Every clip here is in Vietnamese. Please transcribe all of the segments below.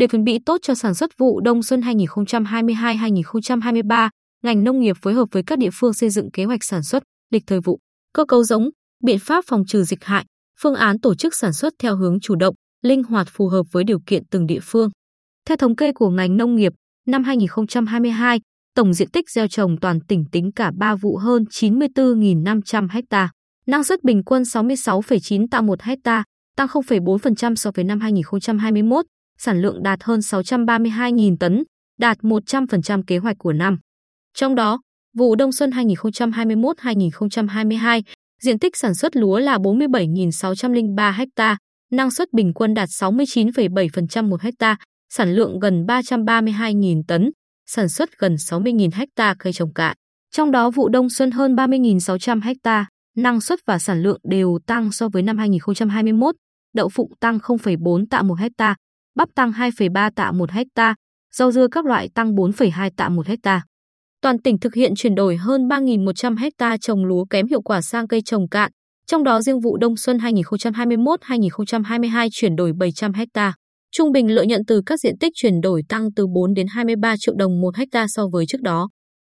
Để chuẩn bị tốt cho sản xuất vụ đông xuân 2022-2023, ngành nông nghiệp phối hợp với các địa phương xây dựng kế hoạch sản xuất, lịch thời vụ, cơ cấu giống, biện pháp phòng trừ dịch hại, phương án tổ chức sản xuất theo hướng chủ động, linh hoạt phù hợp với điều kiện từng địa phương. Theo thống kê của ngành nông nghiệp, năm 2022, tổng diện tích gieo trồng toàn tỉnh tính cả 3 vụ hơn 94.500 ha. Năng suất bình quân 66,9 tạ 1 ha, tăng 0,4% so với năm 2021, sản lượng đạt hơn 632.000 tấn, đạt 100% kế hoạch của năm. Trong đó, vụ đông xuân 2021-2022, diện tích sản xuất lúa là 47.603 ha, năng suất bình quân đạt 69,7% một ha, sản lượng gần 332.000 tấn, sản xuất gần 60.000 ha cây trồng cạn. Trong đó vụ đông xuân hơn 30.600 ha, năng suất và sản lượng đều tăng so với năm 2021, đậu phụng tăng 0,4 tạ một ha, bắp tăng 2,3 tạ một ha, rau dưa các loại tăng 4,2 tạ một ha. Toàn tỉnh thực hiện chuyển đổi hơn 3.100 ha trồng lúa kém hiệu quả sang cây trồng cạn, trong đó riêng vụ đông xuân 2021-2022 chuyển đổi 700 ha. Trung bình lợi nhuận từ các diện tích chuyển đổi tăng từ 4 đến 23 triệu đồng một ha so với trước đó.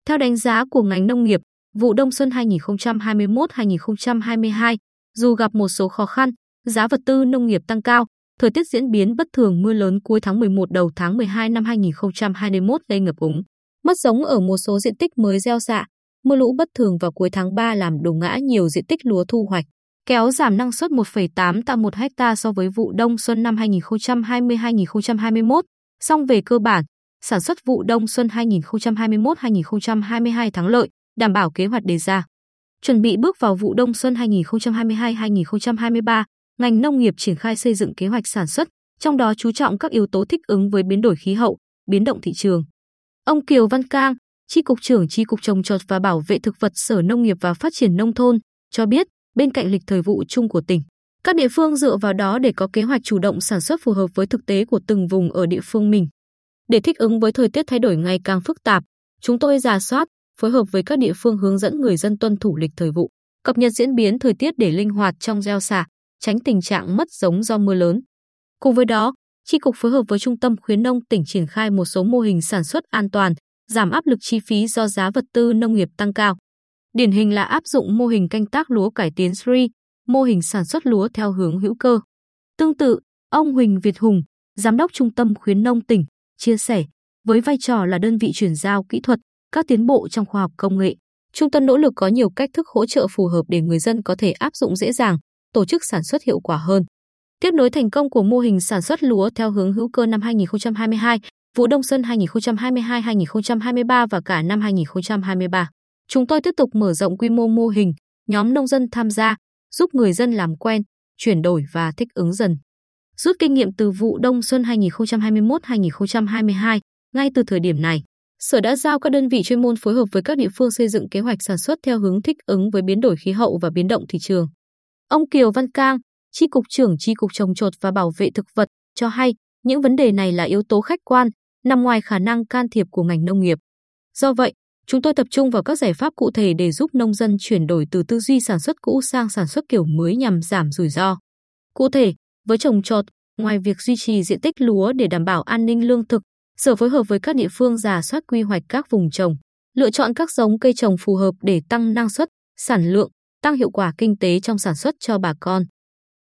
Theo đánh giá của ngành nông nghiệp, vụ đông xuân 2021-2022, dù gặp một số khó khăn, giá vật tư nông nghiệp tăng cao, thời tiết diễn biến bất thường mưa lớn cuối tháng 11 đầu tháng 12 năm 2021 gây ngập úng, mất giống ở một số diện tích mới gieo xạ, mưa lũ bất thường vào cuối tháng 3 làm đổ ngã nhiều diện tích lúa thu hoạch, kéo giảm năng suất 1,8 tạ một hecta so với vụ đông xuân năm 2020-2021. Song về cơ bản, sản xuất vụ đông xuân 2021-2022 thắng lợi, đảm bảo kế hoạch đề ra. Chuẩn bị bước vào vụ đông xuân 2022-2023, ngành nông nghiệp triển khai xây dựng kế hoạch sản xuất, trong đó chú trọng các yếu tố thích ứng với biến đổi khí hậu, biến động thị trường. Ông Kiều Văn Cang, Tri cục trưởng Tri cục trồng trọt và bảo vệ thực vật Sở Nông nghiệp và Phát triển nông thôn cho biết, bên cạnh lịch thời vụ chung của tỉnh, các địa phương dựa vào đó để có kế hoạch chủ động sản xuất phù hợp với thực tế của từng vùng ở địa phương mình. Để thích ứng với thời tiết thay đổi ngày càng phức tạp, chúng tôi giả soát, phối hợp với các địa phương hướng dẫn người dân tuân thủ lịch thời vụ, cập nhật diễn biến thời tiết để linh hoạt trong gieo xạ, tránh tình trạng mất giống do mưa lớn. Cùng với đó, Tri cục phối hợp với Trung tâm khuyến nông tỉnh triển khai một số mô hình sản xuất an toàn, giảm áp lực chi phí do giá vật tư nông nghiệp tăng cao. Điển hình là áp dụng mô hình canh tác lúa cải tiến Sri, mô hình sản xuất lúa theo hướng hữu cơ. Tương tự, ông Huỳnh Việt Hùng, Giám đốc Trung tâm khuyến nông tỉnh, chia sẻ, với vai trò là đơn vị chuyển giao kỹ thuật, các tiến bộ trong khoa học công nghệ, trung tâm nỗ lực có nhiều cách thức hỗ trợ phù hợp để người dân có thể áp dụng dễ dàng, tổ chức sản xuất hiệu quả hơn. Tiếp nối thành công của mô hình sản xuất lúa theo hướng hữu cơ năm 2022, vụ đông xuân 2022-2023 và cả năm 2023. Chúng tôi tiếp tục mở rộng quy mô mô hình, nhóm nông dân tham gia, giúp người dân làm quen, chuyển đổi và thích ứng dần. Rút kinh nghiệm từ vụ đông xuân 2021-2022, ngay từ thời điểm này, Sở đã giao các đơn vị chuyên môn phối hợp với các địa phương xây dựng kế hoạch sản xuất theo hướng thích ứng với biến đổi khí hậu và biến động thị trường. Ông Kiều Văn Cang, Tri cục trưởng Tri cục trồng trọt và bảo vệ thực vật cho hay, những vấn đề này là yếu tố khách quan, nằm ngoài khả năng can thiệp của ngành nông nghiệp. Do vậy, chúng tôi tập trung vào các giải pháp cụ thể để giúp nông dân chuyển đổi từ tư duy sản xuất cũ sang sản xuất kiểu mới nhằm giảm rủi ro. Cụ thể, với trồng trọt, ngoài việc duy trì diện tích lúa để đảm bảo an ninh lương thực, Sở phối hợp với các địa phương giả soát quy hoạch các vùng trồng, lựa chọn các giống cây trồng phù hợp để tăng năng suất, sản lượng, tăng hiệu quả kinh tế trong sản xuất cho bà con.